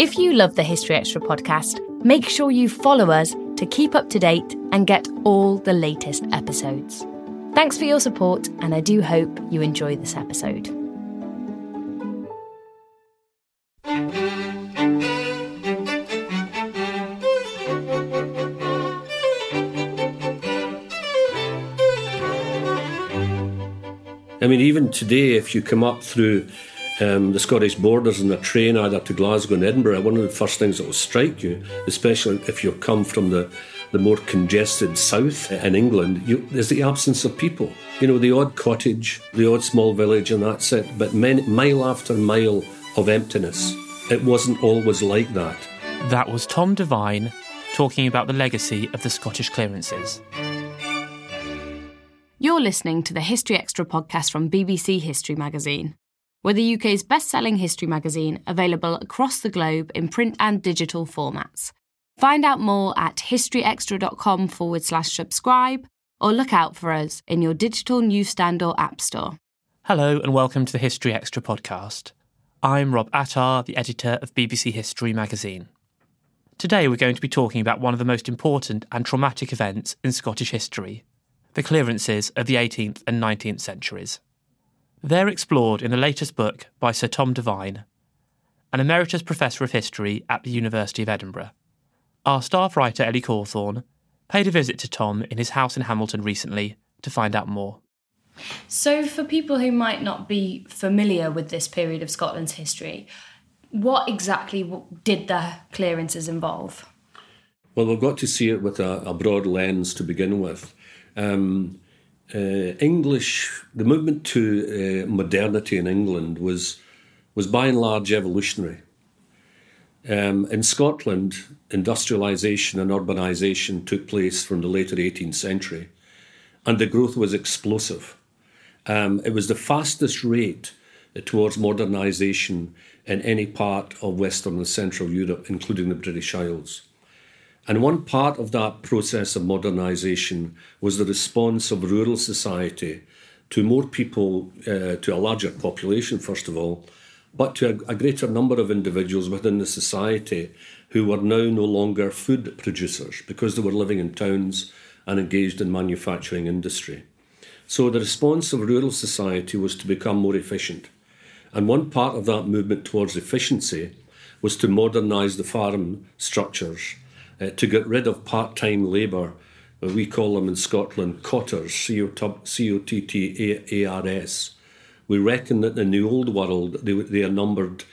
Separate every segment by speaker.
Speaker 1: If you love the History Extra podcast, make sure you follow us to keep up to date and get all the latest episodes. Thanks for your support, and I do hope you enjoy this episode.
Speaker 2: I mean, even today, if you come up through um, the Scottish borders and a train either to Glasgow and Edinburgh, one of the first things that will strike you, especially if you come from the, the more congested south in England, you, is the absence of people. You know, the odd cottage, the odd small village, and that's it. But many, mile after mile of emptiness. It wasn't always like that.
Speaker 3: That was Tom Devine talking about the legacy of the Scottish clearances.
Speaker 1: You're listening to the History Extra podcast from BBC History Magazine. We're the UK's best selling history magazine, available across the globe in print and digital formats. Find out more at historyextra.com forward slash subscribe or look out for us in your digital newsstand or app store.
Speaker 3: Hello, and welcome to the History Extra podcast. I'm Rob Attar, the editor of BBC History Magazine. Today, we're going to be talking about one of the most important and traumatic events in Scottish history the clearances of the 18th and 19th centuries. They're explored in the latest book by Sir Tom Devine, an emeritus professor of history at the University of Edinburgh. Our staff writer Ellie Cawthorne paid a visit to Tom in his house in Hamilton recently to find out more.
Speaker 1: So, for people who might not be familiar with this period of Scotland's history, what exactly did the clearances involve?
Speaker 2: Well, we've got to see it with a, a broad lens to begin with. Um, uh, English, the movement to uh, modernity in England was was by and large evolutionary. Um, in Scotland, industrialisation and urbanisation took place from the later 18th century, and the growth was explosive. Um, it was the fastest rate towards modernisation in any part of Western and Central Europe, including the British Isles. And one part of that process of modernisation was the response of rural society to more people, uh, to a larger population, first of all, but to a, a, greater number of individuals within the society who were now no longer food producers because they were living in towns and engaged in manufacturing industry. So the response of rural society was to become more efficient. And one part of that movement towards efficiency was to modernise the farm structures uh, to get rid of part time labour. Uh, we call them in Scotland cottars, C O T T A R S. We reckon that in the old world they, they are numbered,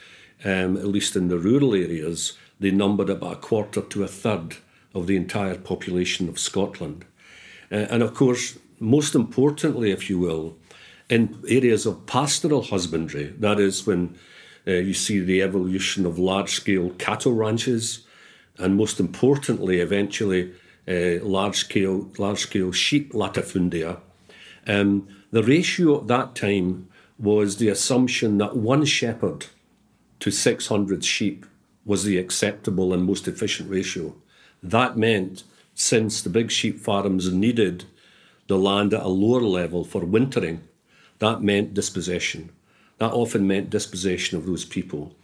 Speaker 2: um, at least in the rural areas, they numbered about a quarter to a third of the entire population of Scotland. Uh, and of course, most importantly, if you will, in areas of pastoral husbandry, that is when uh, you see the evolution of large scale cattle ranches, and most importantly, eventually, uh, large scale large scale sheep latifundia. Um, the ratio at that time was the assumption that one shepherd to 600 sheep was the acceptable and most efficient ratio. That meant, since the big sheep farms needed the land at a lower level for wintering, that meant dispossession. That often meant dispossession of those people.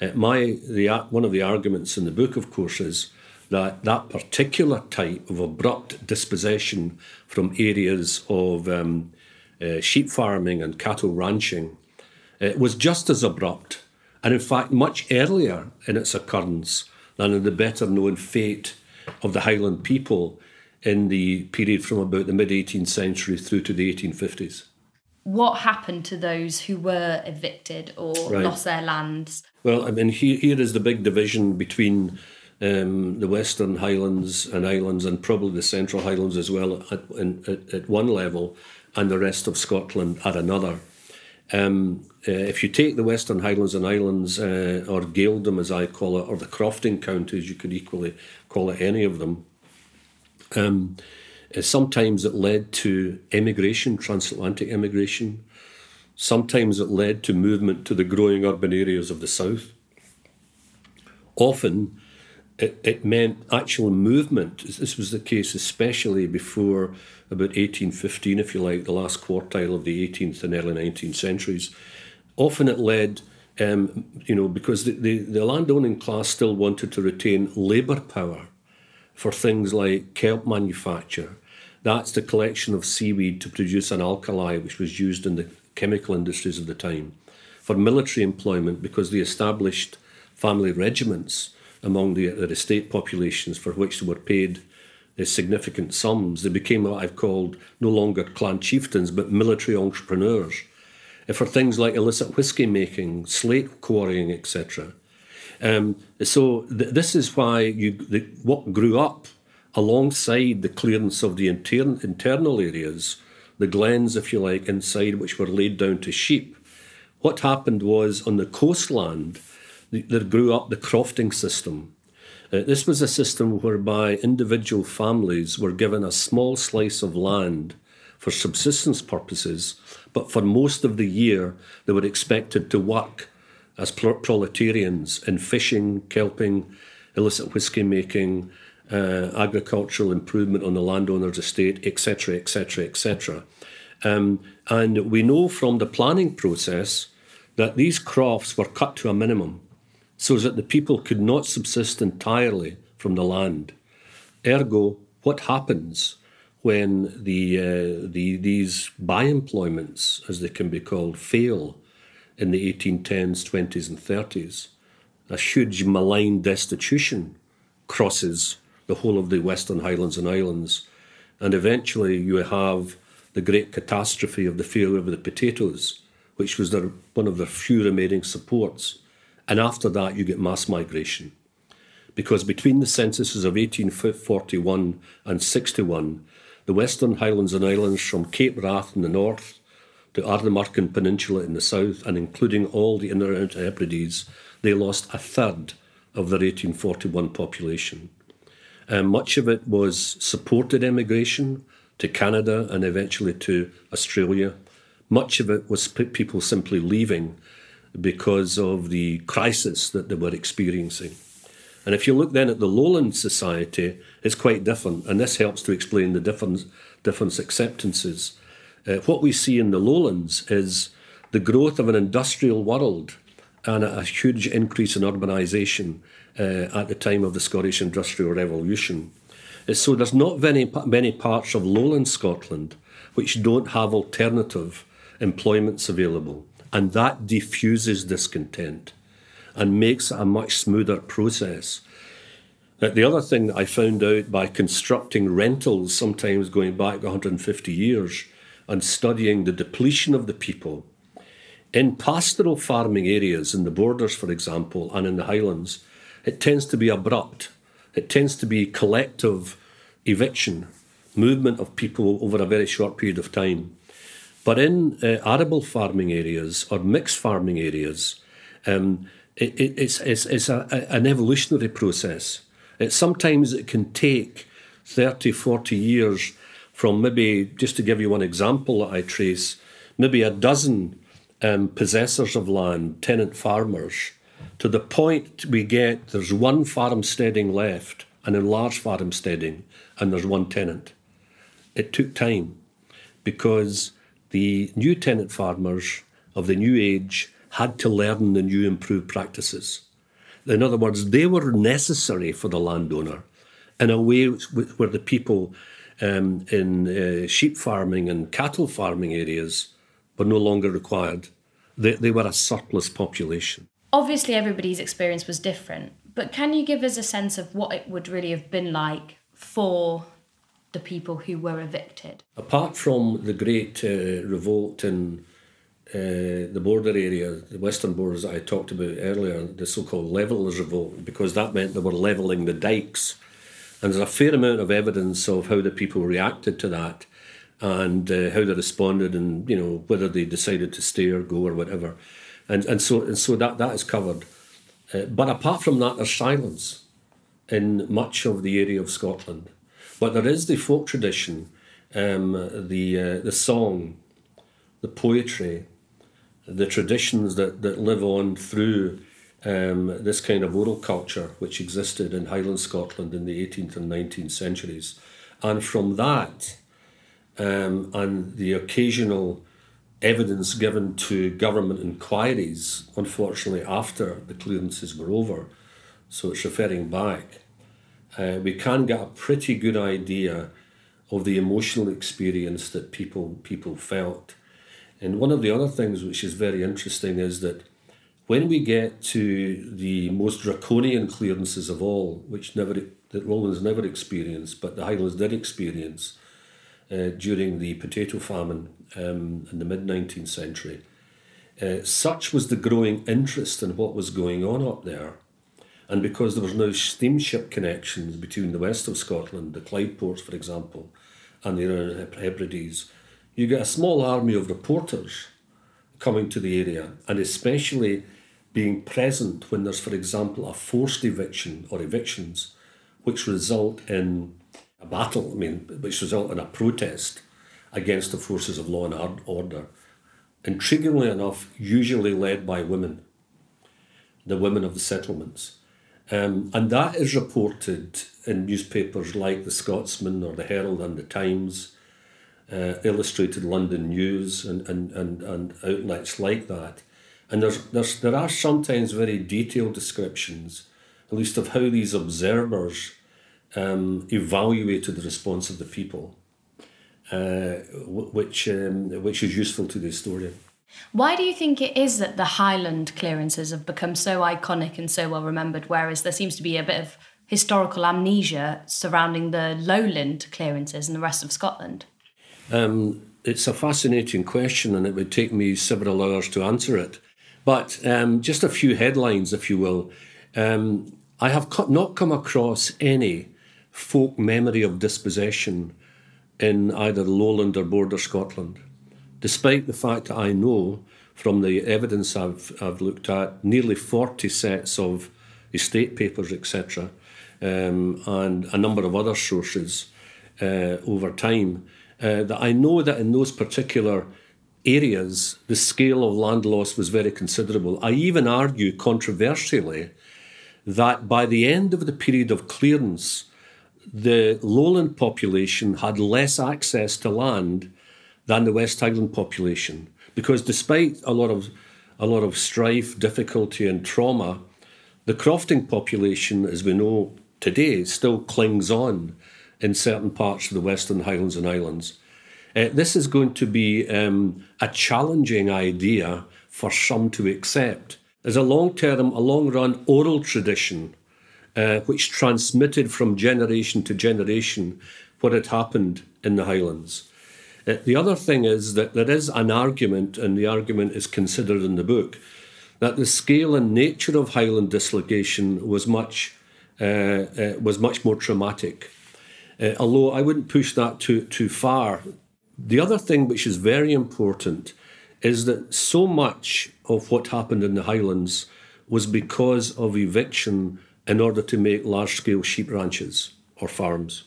Speaker 2: Uh, my the one of the arguments in the book, of course, is that that particular type of abrupt dispossession from areas of um, uh, sheep farming and cattle ranching uh, was just as abrupt, and in fact much earlier in its occurrence than in the better known fate of the Highland people in the period from about the mid 18th century through to the 1850s
Speaker 1: what happened to those who were evicted or right. lost their lands?
Speaker 2: Well, I mean, here, here is the big division between um, the Western Highlands and Islands, and probably the Central Highlands as well, at, at, at one level, and the rest of Scotland at another. Um, uh, if you take the Western Highlands and Islands, uh, or Gaeldom as I call it, or the Crofting counties, you could equally call it any of them. Um, sometimes it led to emigration, transatlantic emigration. Sometimes it led to movement to the growing urban areas of the south. Often it, it meant actual movement. This was the case especially before about 1815, if you like, the last quartile of the 18th and early 19th centuries. Often it led um, you know, because the, the, the landowning class still wanted to retain labour power for things like kelp manufacture. That's the collection of seaweed to produce an alkali, which was used in the chemical industries of the time. For military employment, because they established family regiments among the, the estate populations for which they were paid uh, significant sums. They became what I've called no longer clan chieftains, but military entrepreneurs. Uh, for things like illicit whiskey making, slate quarrying, etc. Um, so th- this is why you the, what grew up alongside the clearance of the inter- internal areas, the glens, if you like, inside which were laid down to sheep. What happened was on the coastland, there grew up the crofting system. Uh, this was a system whereby individual families were given a small slice of land for subsistence purposes, but for most of the year they were expected to work as proletarians in fishing, kelping, illicit whisky making, uh, agricultural improvement on the landowner's estate, etc., etc., etc. And we know from the planning process that these crofts were cut to a minimum so that the people could not subsist entirely from the land. Ergo, what happens when the, uh, the, these by employments, as they can be called, fail in the 1810s, 20s, and 30s? A huge malign destitution crosses the whole of the Western Highlands and Islands, and eventually you have the great catastrophe of the failure of the potatoes, which was their, one of their few remaining supports and after that, you get mass migration. Because between the censuses of 1841 and 61, the Western Highlands and Islands from Cape Wrath in the north to Ardnamurchan Peninsula in the south, and including all the Inner Hebrides, they lost a third of their 1841 population. Um, much of it was supported emigration to Canada and eventually to Australia. Much of it was people simply leaving because of the crisis that they were experiencing. And if you look then at the lowland society, it's quite different, and this helps to explain the different, different acceptances. Uh, what we see in the lowlands is the growth of an industrial world and a, a huge increase in urbanisation uh, at the time of the Scottish Industrial Revolution. Uh, so there's not many, many parts of lowland Scotland which don't have alternative employments available. And that diffuses discontent and makes it a much smoother process. Uh, the other thing that I found out by constructing rentals, sometimes going back 150 years, and studying the depletion of the people, in pastoral farming areas, in the borders, for example, and in the highlands, it tends to be abrupt. It tends to be collective eviction, movement of people over a very short period of time. But in uh, arable farming areas or mixed farming areas, um, it, it, it's, it's, it's a, a, an evolutionary process. It, sometimes it can take 30, 40 years from maybe, just to give you one example that I trace, maybe a dozen um, possessors of land, tenant farmers, to the point we get there's one farmsteading left, an enlarged farmsteading, and there's one tenant. It took time because the new tenant farmers of the new age had to learn the new improved practices. In other words, they were necessary for the landowner in a way where the people um, in uh, sheep farming and cattle farming areas were no longer required. They, they were a surplus population.
Speaker 1: Obviously, everybody's experience was different, but can you give us a sense of what it would really have been like for the people who were evicted?
Speaker 2: Apart from the great uh, revolt in uh, the border area, the western borders that I talked about earlier, the so called levelers revolt, because that meant they were levelling the dikes. And there's a fair amount of evidence of how the people reacted to that and uh, how they responded and, you know, whether they decided to stay or go or whatever. And, and so and so that, that is covered. Uh, but apart from that, there's silence in much of the area of Scotland. But there is the folk tradition, um, the uh, the song, the poetry, the traditions that, that live on through um, this kind of oral culture which existed in Highland Scotland in the 18th and 19th centuries. And from that, um, and the occasional evidence given to government inquiries, unfortunately, after the clearances were over, so it's referring back, uh, we can get a pretty good idea of the emotional experience that people people felt. And one of the other things which is very interesting is that when we get to the most draconian clearances of all, which never that Lowlands never experienced, but the Highlands did experience uh, during the potato famine um, in the mid 19th century, uh, such was the growing interest in what was going on up there. And because there was no steamship connections between the west of Scotland, the Clyde ports, for example, and the Hebrides, you get a small army of reporters coming to the area, and especially being present when there's, for example, a forced eviction or evictions, which result in a battle, I mean, which result in a protest against the forces of law and order. Intriguingly enough, usually led by women, the women of the settlements. Um, and that is reported in newspapers like the Scotsman or the Herald and the Times uh, Illustrated London News and, and, and, and outlets like that. And there's, there's, there are sometimes very detailed descriptions, at least of how these observers um, evaluated the response of the people, uh, which, um, which is useful to the historian.
Speaker 1: Why do you think it is that the Highland clearances have become so iconic and so well remembered, whereas there seems to be a bit of historical amnesia surrounding the lowland clearances in the rest of Scotland?
Speaker 2: Um, it's a fascinating question, and it would take me several hours to answer it. But um, just a few headlines, if you will. Um, I have co- not come across any folk memory of dispossession in either lowland or border Scotland, despite the fact that I know from the evidence I've, I've looked at nearly 40 sets of estate papers, etc., um, and a number of other sources uh, over time uh, that I know that in those particular areas, the scale of land loss was very considerable. I even argue controversially that by the end of the period of clearance, the lowland population had less access to land than the West Highland population. Because despite a lot of a lot of strife, difficulty, and trauma, the crofting population, as we know today, still clings on in certain parts of the Western Highlands and Islands. Uh, this is going to be um, a challenging idea for some to accept. There's a long term, a long run oral tradition uh, which transmitted from generation to generation what had happened in the Highlands. Uh, the other thing is that there is an argument, and the argument is considered in the book, that the scale and nature of Highland dislocation was much uh, uh was much more traumatic uh, although I wouldn't push that too, too far. The other thing which is very important is that so much of what happened in the Highlands was because of eviction in order to make large scale sheep ranches or farms.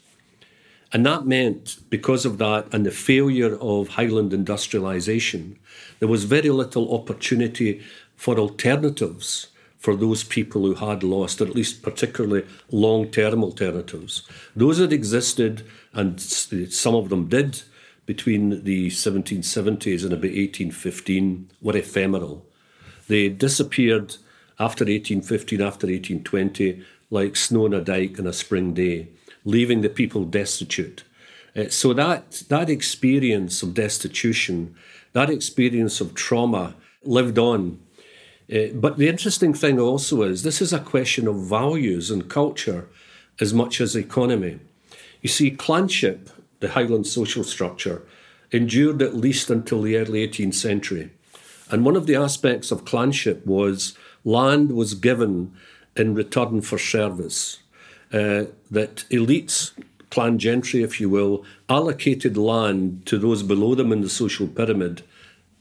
Speaker 2: And that meant, because of that and the failure of Highland industrialisation, there was very little opportunity for alternatives for those people who had lost, or at least particularly long term alternatives. Those that existed, and some of them did, between the 1770s and about 1815 were ephemeral. They disappeared after 1815, after 1820, like snow on a dike on a spring day, leaving the people destitute. Uh, so that, that experience of destitution, that experience of trauma lived on uh, but the interesting thing also is this is a question of values and culture as much as economy. You see, clanship, the Highland social structure, endured at least until the early 18th century. And one of the aspects of clanship was land was given in return for service. Uh, that elites, clan gentry, if you will, allocated land to those below them in the social pyramid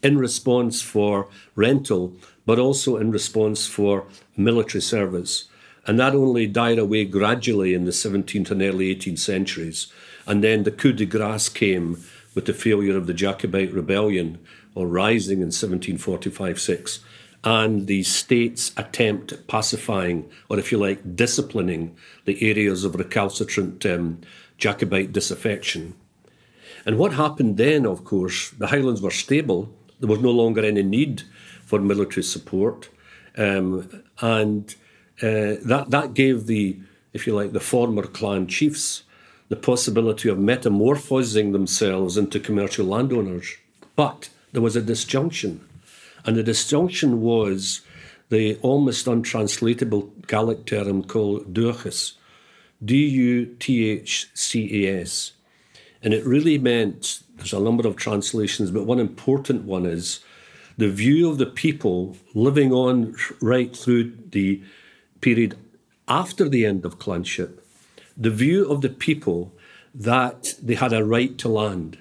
Speaker 2: in response for rental but also in response for military service. And that only died away gradually in the 17th and early 18th centuries. And then the coup de grace came with the failure of the Jacobite rebellion or rising in 1745 6 and the state's attempt at pacifying, or if you like, disciplining the areas of recalcitrant um, Jacobite disaffection. And what happened then, of course, the Highlands were stable there was no longer any need for military support, um, and uh, that that gave the, if you like, the former clan chiefs the possibility of metamorphosing themselves into commercial landowners. But there was a disjunction, and the disjunction was the almost untranslatable Gaelic term called dùthchas, D U T H C A S. And it really meant there's a number of translations, but one important one is the view of the people living on right through the period after the end of clanship, the view of the people that they had a right to land.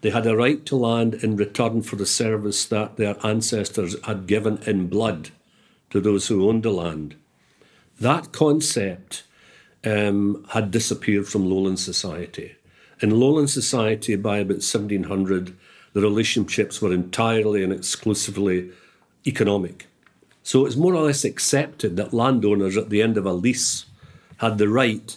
Speaker 2: They had a right to land in return for the service that their ancestors had given in blood to those who owned the land. That concept um, had disappeared from lowland society. In lowland society, by about 1700, the relationships were entirely and exclusively economic. So it's more or less accepted that landowners at the end of a lease had the right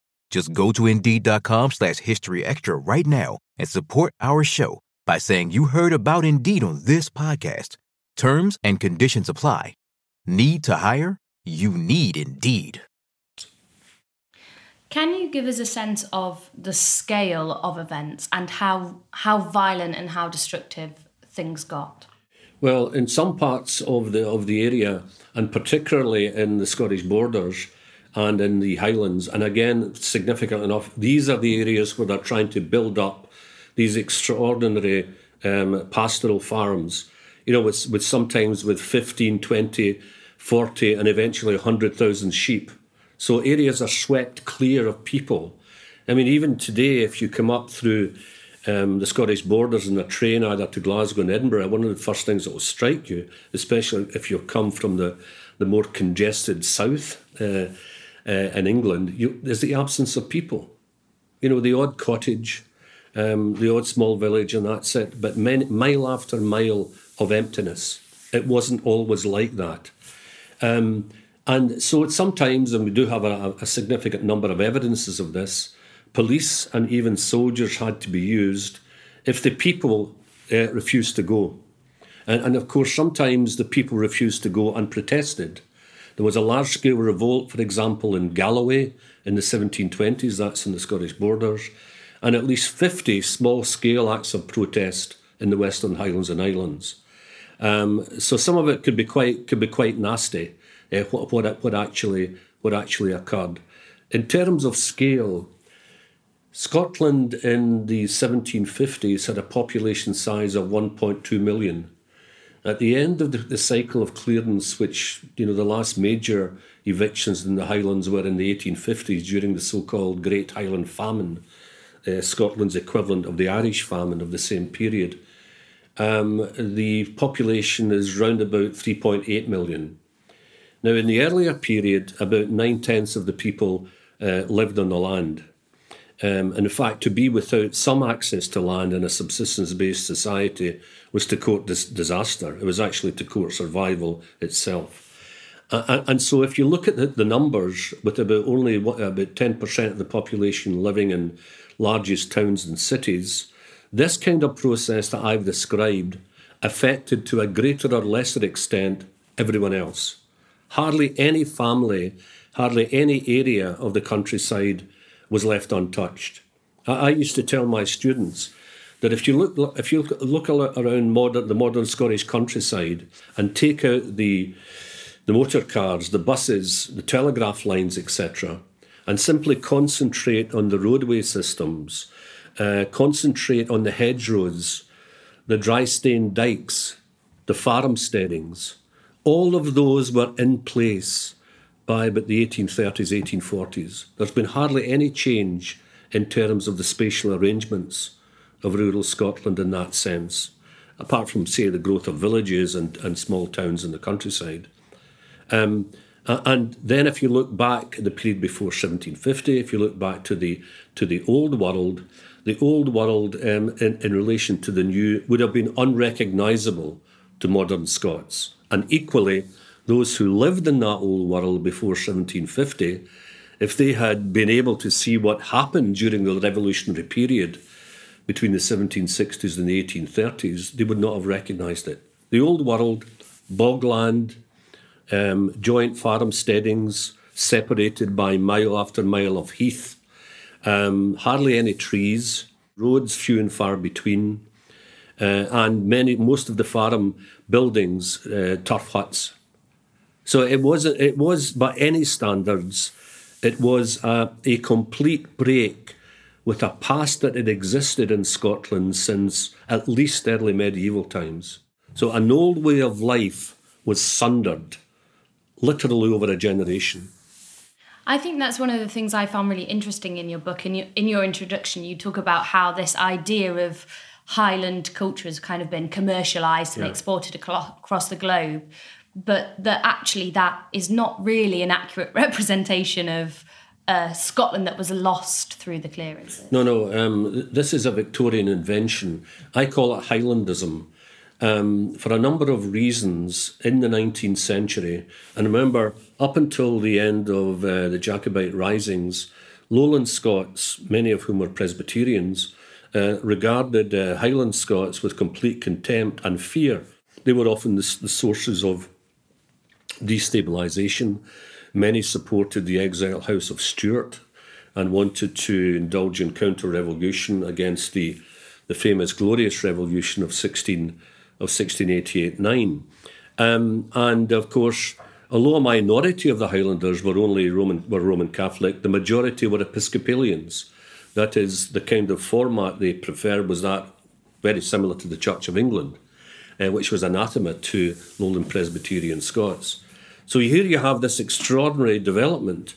Speaker 4: Just go to Indeed.com slash History Extra right now and support our show by saying you heard about Indeed on this podcast. Terms and conditions apply. Need to hire? You need Indeed.
Speaker 1: Can you give us a sense of the scale of events and how how violent and how destructive things got?
Speaker 2: Well, in some parts of the of the area, and particularly in the Scottish borders and in the Highlands, and again, significant enough, these are the areas where they're trying to build up these extraordinary um, pastoral farms. You know, with, with sometimes with 15, 20, 40, and eventually 100,000 sheep so areas are swept clear of people. I mean, even today, if you come up through um, the Scottish borders in a train either to Glasgow and Edinburgh, one of the first things that will strike you, especially if you come from the, the more congested south uh, uh, in England, you, there's the absence of people. You know, the odd cottage, um, the odd small village, and that's it. But mile after mile of emptiness. It wasn't always like that. Um, and so sometimes, and we do have a, a significant number of evidences of this, police and even soldiers had to be used if the people uh, refused to go. And, and, of course, sometimes the people refused to go unprotested. There was a large scale revolt, for example, in Galloway in the 1720s, that's in the Scottish borders, and at least 50 small scale acts of protest in the Western Highlands and Islands. Um, so some of it could be quite could be quite nasty uh, what, what, what, actually, what actually occurred. In terms of scale, Scotland in the 1750s had a population size of 1.2 million. At the end of the, the, cycle of clearance, which, you know, the last major evictions in the Highlands were in the 1850s during the so called Great Highland Famine, uh, Scotland's equivalent of the Irish famine of the same period, um, the population is round about 3.8 million. Now, in the earlier period, about nine tenths of the people uh, lived on the land. Um, and in fact, to be without some access to land in a subsistence based society was to court this disaster. It was actually to court survival itself. Uh, and so, if you look at the, the numbers, with about only what, about 10% of the population living in largest towns and cities, this kind of process that I've described affected to a greater or lesser extent everyone else. Hardly any family, hardly any area of the countryside was left untouched. I, I used to tell my students that if you look if you look around modern, the modern Scottish countryside and take out the the motor cars, the buses, the telegraph lines, etc., and simply concentrate on the roadway systems, uh, concentrate on the hedgerows, the dry stone dikes, the farmsteadings, all of those were in place by about the 1830s, 1840s. There's been hardly any change in terms of the spatial arrangements of rural Scotland in that sense. apart from, say, the growth of villages and, and small towns in the countryside. Um, and then, if you look back the period before 1750, if you look back to the to the old world, the old world um, in, in relation to the new would have been unrecognisable to modern Scots. And equally, those who lived in that old world before 1750, if they had been able to see what happened during the revolutionary period between the 1760s and the 1830s, they would not have recognised it. The old world, bogland, um, joint farmsteadings, separated by mile after mile of heath, um, hardly any trees, roads few and far between, uh, and many most of the farm buildings uh, turf huts. So it was it was by any standards, it was a, a complete break with a past that had existed in Scotland since at least early medieval times. So an old way of life was sundered, literally over a generation.
Speaker 1: I think that's one of the things I found really interesting in your book. In your, in your introduction, you talk about how this idea of Highland culture has kind of been commercialized and yeah. exported across the globe, but that actually that is not really an accurate representation of uh, Scotland that was lost through the clearances.
Speaker 2: No, no, um, this is a Victorian invention. I call it Highlandism. Um, for a number of reasons in the 19th century. And remember, up until the end of uh, the Jacobite risings, Lowland Scots, many of whom were Presbyterians, uh, regarded uh, Highland Scots with complete contempt and fear. They were often the, the sources of destabilisation. Many supported the exiled House of Stuart and wanted to indulge in counter revolution against the, the famous Glorious Revolution of 16, of 1688 9. Um, and of course, although a minority of the Highlanders were only Roman, were Roman Catholic, the majority were Episcopalians. That is, the kind of format they preferred was that very similar to the Church of England, uh, which was anathema to Lowland Presbyterian Scots. So here you have this extraordinary development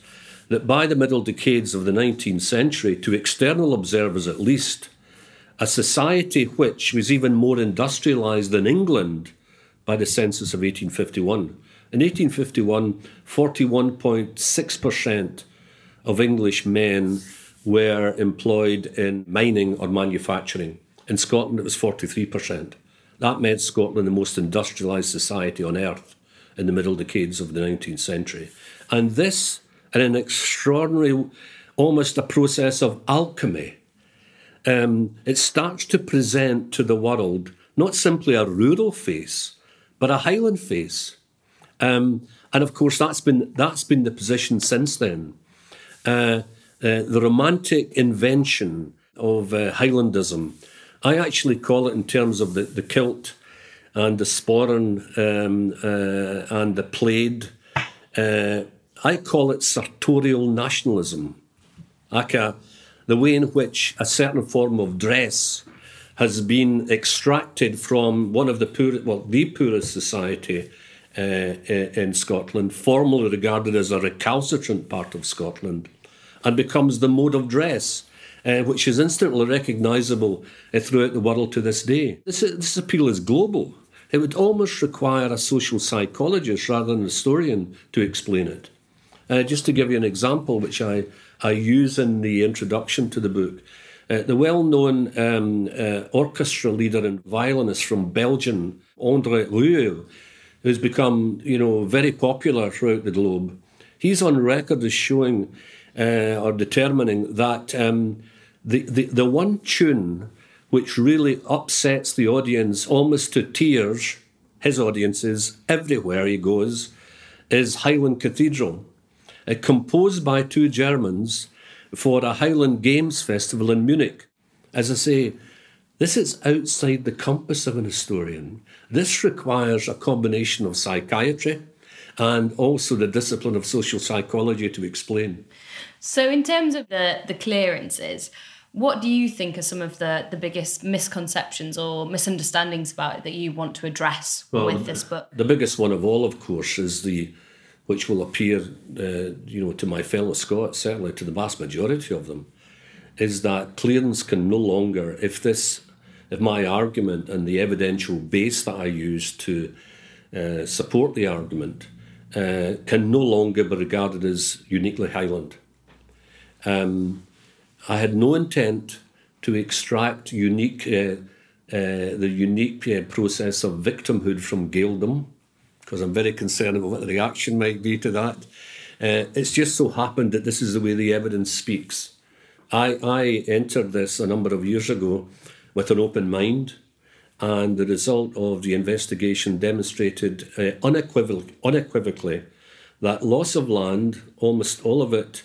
Speaker 2: that by the middle decades of the 19th century, to external observers at least, a society which was even more industrialised than England by the census of 1851. In 1851, 41.6% of English men were employed in mining or manufacturing. In Scotland, it was 43%. That made Scotland the most industrialised society on earth in the middle decades of the 19th century. And this, in an extraordinary, almost a process of alchemy, um, it starts to present to the world not simply a rural face, but a Highland face. Um, and of course, that's been that's been the position since then. Uh, uh, the romantic invention of uh, Highlandism, I actually call it in terms of the, the kilt and the sporran um, uh, and the plaid. Uh, I call it sartorial nationalism, aka the way in which a certain form of dress has been extracted from one of the poorest, well, the poorest society uh, in Scotland, formerly regarded as a recalcitrant part of Scotland, and becomes the mode of dress. Uh, which is instantly recognisable uh, throughout the world to this day. This, this appeal is global. It would almost require a social psychologist rather than a historian to explain it. Uh, just to give you an example, which I, I use in the introduction to the book, uh, the well known um, uh, orchestra leader and violinist from Belgium, André Rieu, who's become you know, very popular throughout the globe, he's on record as showing uh, or determining that um, the, the, the one tune which really upsets the audience almost to tears, his audiences, everywhere he goes, is Highland Cathedral, uh, composed by two Germans for a Highland Games festival in Munich. As I say, this is outside the compass of an historian. This requires a combination of psychiatry and also the discipline of social psychology to explain.
Speaker 1: So, in terms of the, the clearances, what do you think are some of the, the biggest misconceptions or misunderstandings about it that you want to address well, with this book?
Speaker 2: The biggest one of all, of course, is the which will appear, uh, you know, to my fellow Scots, certainly to the vast majority of them, is that clearance can no longer, if this if my argument and the evidential base that I use to uh, support the argument uh, can no longer be regarded as uniquely Highland. Um, I had no intent to extract unique uh, uh, the unique uh, process of victimhood from Gaeldom, because I'm very concerned about what the reaction might be to that. Uh, it's just so happened that this is the way the evidence speaks. I, I entered this a number of years ago with an open mind, and the result of the investigation demonstrated uh, unequivocally that loss of land, almost all of it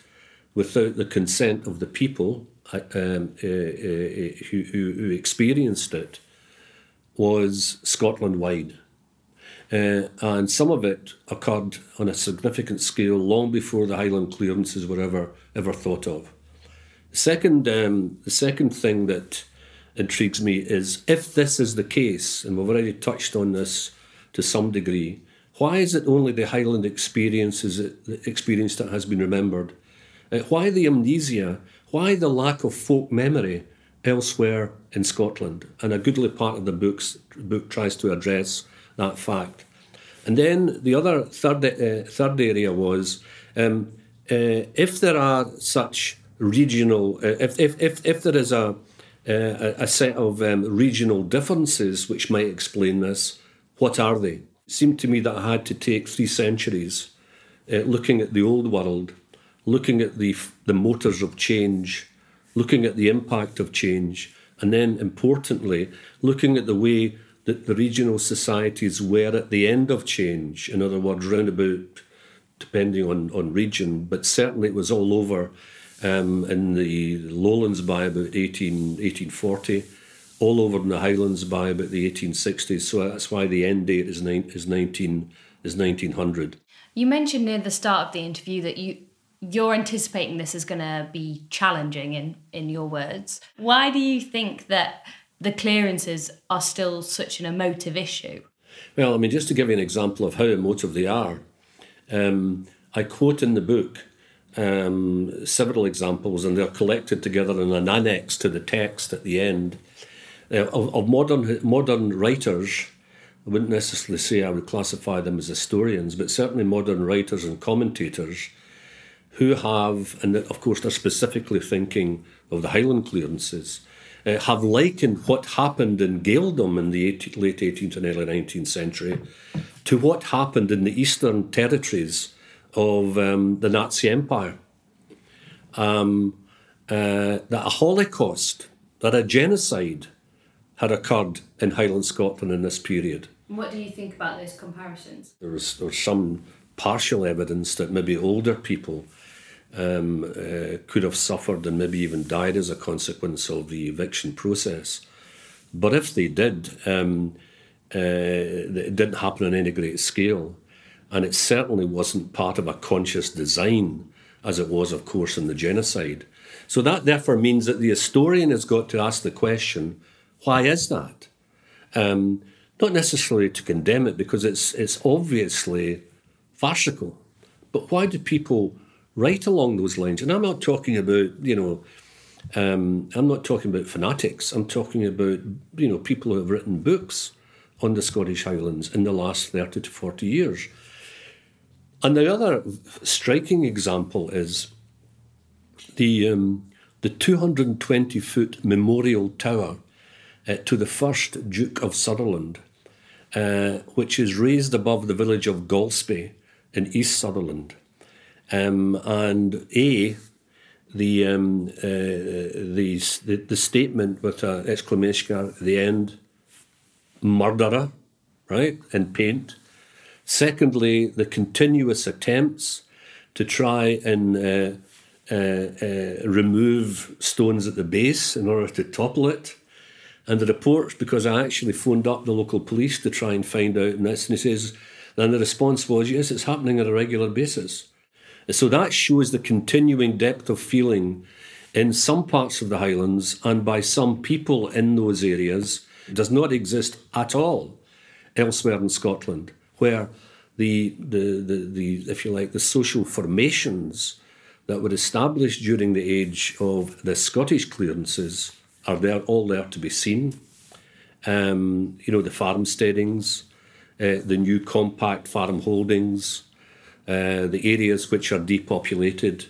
Speaker 2: without the consent of the people um, uh, uh, who, who, experienced it, was Scotland wide. Uh, and some of it occurred on a significant scale long before the Highland clearances were ever, ever thought of. Second, um, the second thing that intrigues me is if this is the case, and we've already touched on this to some degree, why is it only the Highland experience, is the experience that has been remembered? Uh, why the amnesia? Why the lack of folk memory elsewhere in Scotland? And a goodly part of the books, book tries to address that fact. And then the other third, uh, third area was um, uh, if there are such regional, uh, if, if, if, if there is a, uh, a set of um, regional differences which might explain this, what are they? It seemed to me that I had to take three centuries uh, looking at the old world, looking at the, the motors of change, looking at the impact of change, and then importantly, looking at the way that the regional societies were at the end of change. In other words, roundabout, depending on, on region, but certainly it was all over um, in the lowlands by about 18, 1840, all over in the highlands by about the 1860s. So that's why the end date is, nine, is, 19, is 1900.
Speaker 1: You mentioned near the start of the interview that you you're anticipating this is going to be challenging in in your words. Why do you think that the clearances are still such an emotive issue?
Speaker 2: Well, I mean, just to give you an example of how emotive they are, um, I quote in the book um, several examples, and they're collected together in an annex to the text at the end uh, of, of, modern modern writers. I wouldn't necessarily say I would classify them as historians, but certainly modern writers and commentators who have, and of course they're specifically thinking of the Highland clearances, uh, have likened what happened in Gaeldom in the 18, late 18th and early 19th century to what happened in the Eastern territories of um, the Nazi Empire. Um, uh, that a Holocaust, that a genocide had occurred in Highland Scotland in this period.
Speaker 1: What do you think about those comparisons?
Speaker 2: There was, there was some partial evidence that maybe older people um, uh, could have suffered and maybe even died as a consequence of the eviction process. But if they did, um, uh, it didn't happen on any great scale. And it certainly wasn't part of a conscious design, as it was, of course, in the genocide. So that therefore means that the historian has got to ask the question why is that? Um, not necessarily to condemn it, because it's, it's obviously farcical. But why do people write along those lines? And I'm not talking about, you know, um, I'm not talking about fanatics. I'm talking about, you know, people who have written books on the Scottish Highlands in the last 30 to 40 years. And the other striking example is the um, the 220 foot memorial tower uh, to the first Duke of Sutherland, uh, which is raised above the village of Golspie in East Sutherland. Um, and A, the, um, uh, the, the, the statement with an exclamation at the end, murderer, right, in paint. Secondly, the continuous attempts to try and uh, uh, uh, remove stones at the base in order to topple it. And the reports, because I actually phoned up the local police to try and find out and this, and he says, then the response was, yes, it's happening on a regular basis. So that shows the continuing depth of feeling in some parts of the Highlands and by some people in those areas does not exist at all elsewhere in Scotland where the, the, the, the, if you like, the social formations that were established during the age of the Scottish clearances are there, all there to be seen. um, you know, the farmsteadings, uh, the new compact farm holdings, uh, the areas which are depopulated.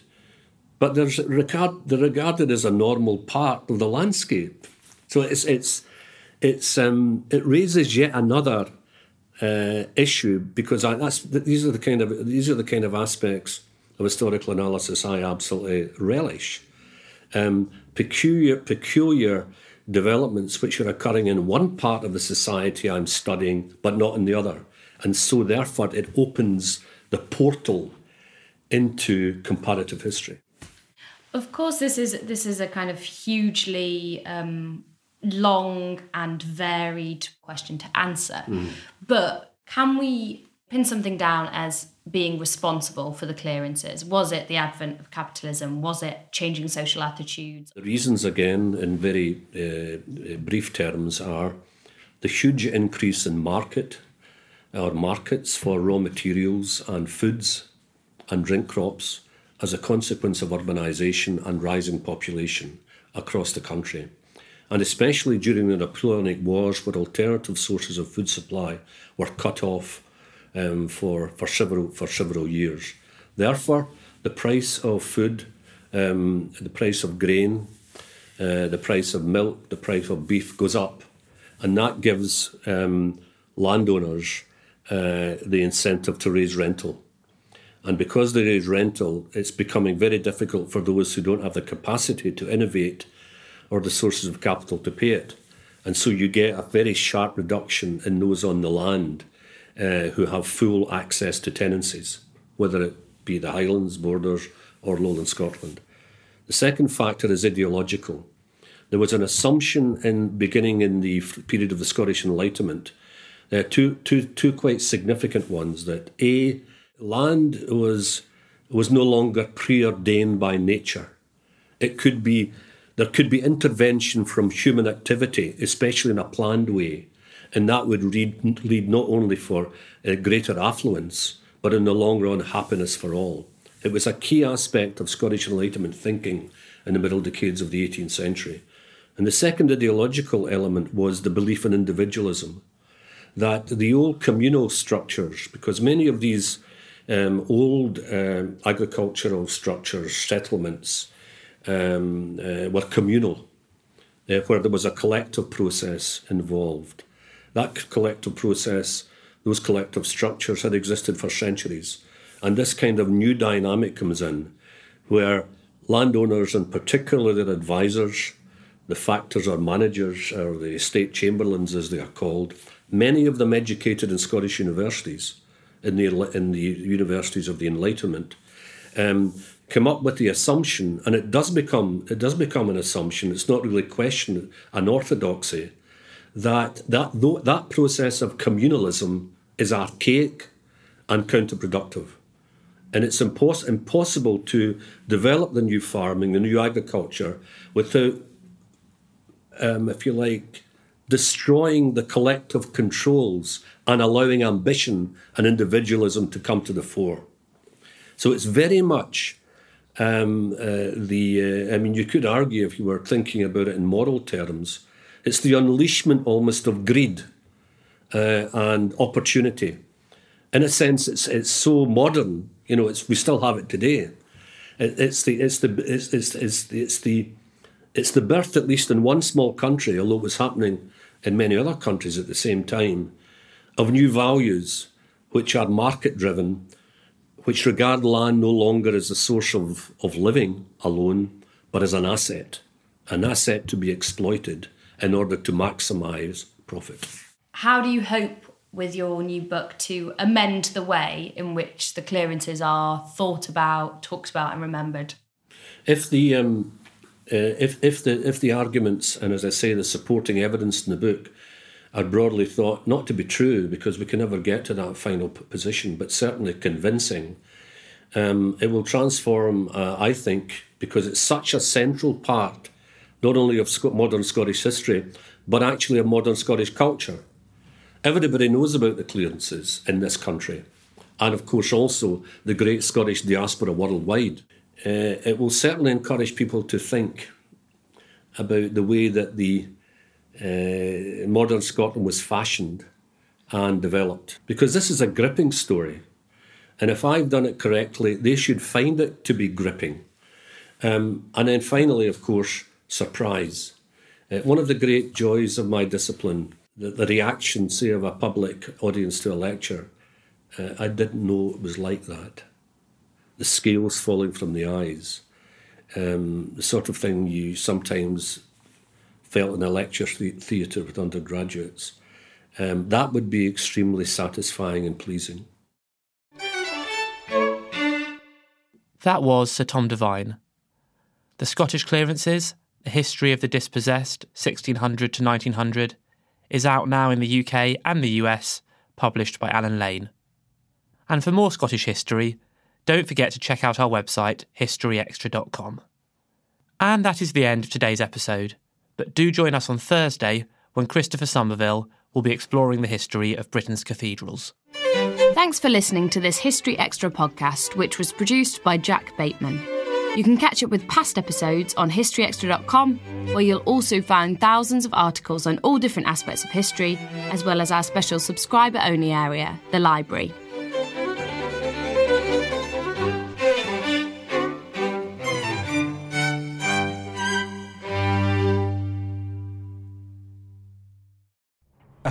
Speaker 2: But regard, they're regarded as a normal part of the landscape. So it's, it's, it's, um, it raises yet another uh, issue because I, that's, these, are the kind of, these are the kind of aspects of historical analysis I absolutely relish. Um, peculiar, peculiar developments which are occurring in one part of the society I'm studying, but not in the other. And so, therefore, it opens the portal into comparative history.
Speaker 1: Of course, this is this is a kind of hugely um, long and varied question to answer. Mm. But can we pin something down as being responsible for the clearances? Was it the advent of capitalism? Was it changing social attitudes?
Speaker 2: The reasons, again, in very uh, brief terms, are the huge increase in market or markets for raw materials and foods and drink crops as a consequence of urbanisation and rising population across the country. And especially during the Napoleonic Wars, where alternative sources of food supply were cut off um, for, for, several, for several years. Therefore, the price of food, um, the price of grain, uh, the price of milk, the price of beef goes up. And that gives um, landowners uh, the incentive to raise rental. And because they raise rental, it's becoming very difficult for those who don't have the capacity to innovate or the sources of capital to pay it. And so you get a very sharp reduction in those on the land uh, who have full access to tenancies, whether it be the Highlands, Borders, or Lowland Scotland. The second factor is ideological. There was an assumption in beginning in the period of the Scottish Enlightenment, uh, two, two, two quite significant ones that A, land was, was no longer preordained by nature. It could be, there could be intervention from human activity, especially in a planned way, and that would lead, lead not only for uh, greater affluence, but in the long run, happiness for all. It was a key aspect of Scottish Enlightenment thinking in the middle decades of the 18th century. And the second ideological element was the belief in individualism, that the old communal structures, because many of these um, old um, agricultural structures, settlements, um, uh, were communal, uh, where there was a collective process involved. That collective process, those collective structures had existed for centuries. And this kind of new dynamic comes in where landowners, and particularly their advisors, the factors or managers, or the estate chamberlains as they are called, many of them educated in Scottish universities, in the, in the universities of the Enlightenment, um, come up with the assumption, and it does become it does become an assumption. It's not really a question an orthodoxy that that that process of communalism is archaic and counterproductive. And it's impos- impossible to develop the new farming, the new agriculture, without, um, if you like, destroying the collective controls and allowing ambition and individualism to come to the fore. So it's very much um, uh, the, uh, I mean, you could argue if you were thinking about it in moral terms, it's the unleashment almost of greed uh, and opportunity. In a sense, it's it's so modern. You know, it's we still have it today. It, it's the it's the it's, it's it's it's the it's the birth, at least in one small country, although it was happening in many other countries at the same time, of new values which are market driven, which regard land no longer as a source of, of living alone, but as an asset, an asset to be exploited in order to maximize profit.
Speaker 1: How do you hope with your new book to amend the way in which the clearances are thought about, talked about, and remembered?
Speaker 2: If the um, uh, if if the if the arguments and as I say the supporting evidence in the book are broadly thought not to be true because we can never get to that final position, but certainly convincing, um, it will transform. Uh, I think because it's such a central part not only of modern Scottish history, but actually of modern Scottish culture. Everybody knows about the clearances in this country, and of course also the great Scottish diaspora worldwide. Uh, it will certainly encourage people to think about the way that the uh, modern Scotland was fashioned and developed. Because this is a gripping story. And if I've done it correctly, they should find it to be gripping. Um, and then finally, of course, surprise. Uh, one of the great joys of my discipline, the, the reaction, say, of a public audience to a lecture, uh, I didn't know it was like that. The scales falling from the eyes, um, the sort of thing you sometimes felt in a lecture theatre with undergraduates. Um, that would be extremely satisfying and pleasing.
Speaker 3: That was Sir Tom Devine. The Scottish Clearances, A History of the Dispossessed, 1600 to 1900, is out now in the UK and the US, published by Allen Lane. And for more Scottish history, don't forget to check out our website, historyextra.com. And that is the end of today's episode, but do join us on Thursday when Christopher Somerville will be exploring the history of Britain's cathedrals.
Speaker 1: Thanks for listening to this History Extra podcast, which was produced by Jack Bateman. You can catch up with past episodes on historyextra.com, where you'll also find thousands of articles on all different aspects of history, as well as our special subscriber only area, the library.